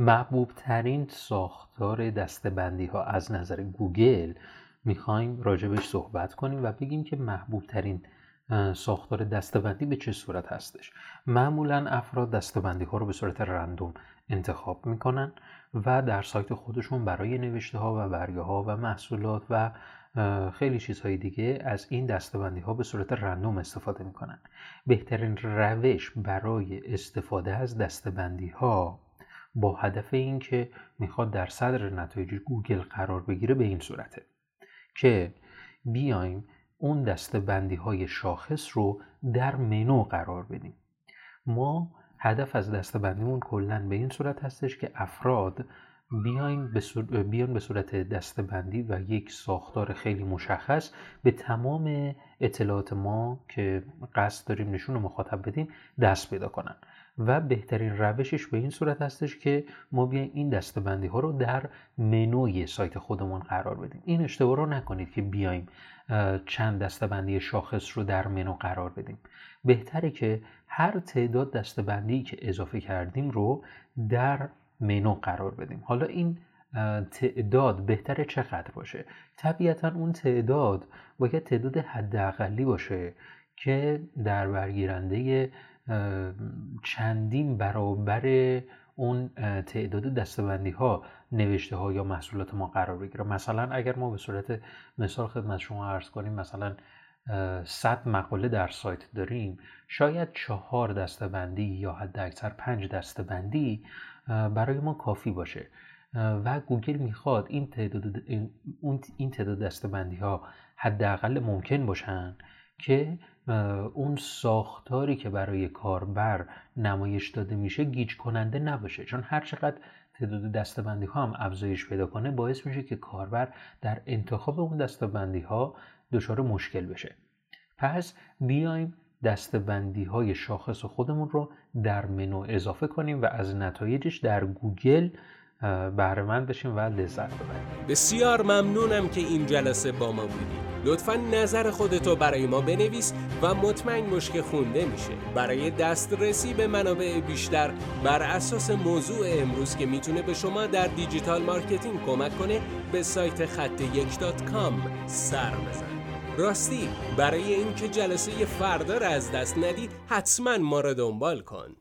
محبوب ترین ساختار دستبندی ها از نظر گوگل می‌خوایم راجبش صحبت کنیم و بگیم که محبوب ترین ساختار دستبندی به چه صورت هستش. معمولا افراد دستبندی ها رو به صورت رندوم انتخاب می‌کنن و در سایت خودشون برای نوشته ها و برگه ها و محصولات و خیلی چیزهای دیگه از این دستبندی ها به صورت رندوم استفاده می‌کنن. بهترین روش برای استفاده از دستبندی ها با هدف اینکه می‌خواد در صدر نتایج گوگل قرار بگیره به این صورته که بیایم اون دستبندی های شاخص رو در منو قرار بدیم. ما هدف از دستبندیمون کلا به این صورت هستش که افراد بیاین به بیان به صورت دستبندی و یک ساختار خیلی مشخص به تمام اطلاعات ما که قصد داریم نشون مخاطب بدیم دست پیدا کنن. و بهترین روشش به این صورت هستش که ما بیایم این دستبندی ها رو در منوی سایت خودمون قرار بدیم. این اشتباه رو نکنید که بیایم چند دستبندی شاخص رو در منو قرار بدیم. بهتره که هر تعداد دستبندی که اضافه کردیم رو در منو قرار بدیم. حالا این تعداد بهتره چقدر باشه؟ طبیعتا اون تعداد باید تعداد حداقلی باشه که در برگیرنده چندین برابر اون تعداد دستبندی ها نوشته ها یا محصولات ما قرار بگیره. مثلا اگر ما به صورت مثال خدمت شما عرض کنیم مثلا 100 مقاله در سایت داریم. شاید چهار دستبندی یا حد اکثر پنج دستبندی برای ما کافی باشه. و گوگل می‌خواد این تعداد این تعداد دسته بندی ها حداقل ممکن باشن که اون ساختاری که برای کاربر نمایش داده میشه گیج کننده نباشه. چون هر چقدر تعداد دسته بندی ها هم افزایش پیدا کنه باعث میشه که کاربر در انتخاب اون دسته بندی ها دچار مشکل بشه. پس بیایم دسته بندی های شاخص خودمون رو در منو اضافه کنیم و از نتایجش در گوگل بهرهمند بشیم و لذت ببریم. بسیار ممنونم که این جلسه با ما بودی. لطفا نظر خودتو برای ما بنویس و مطمئن باش که خونده میشه. برای دسترسی به منابع بیشتر بر اساس موضوع امروز که می‌تونه به شما در digital marketing کمک کنه به سایت خط یک سر بزن. راستی برای اینکه جلسه فردا را از دست ندی حتما ما را دنبال کن.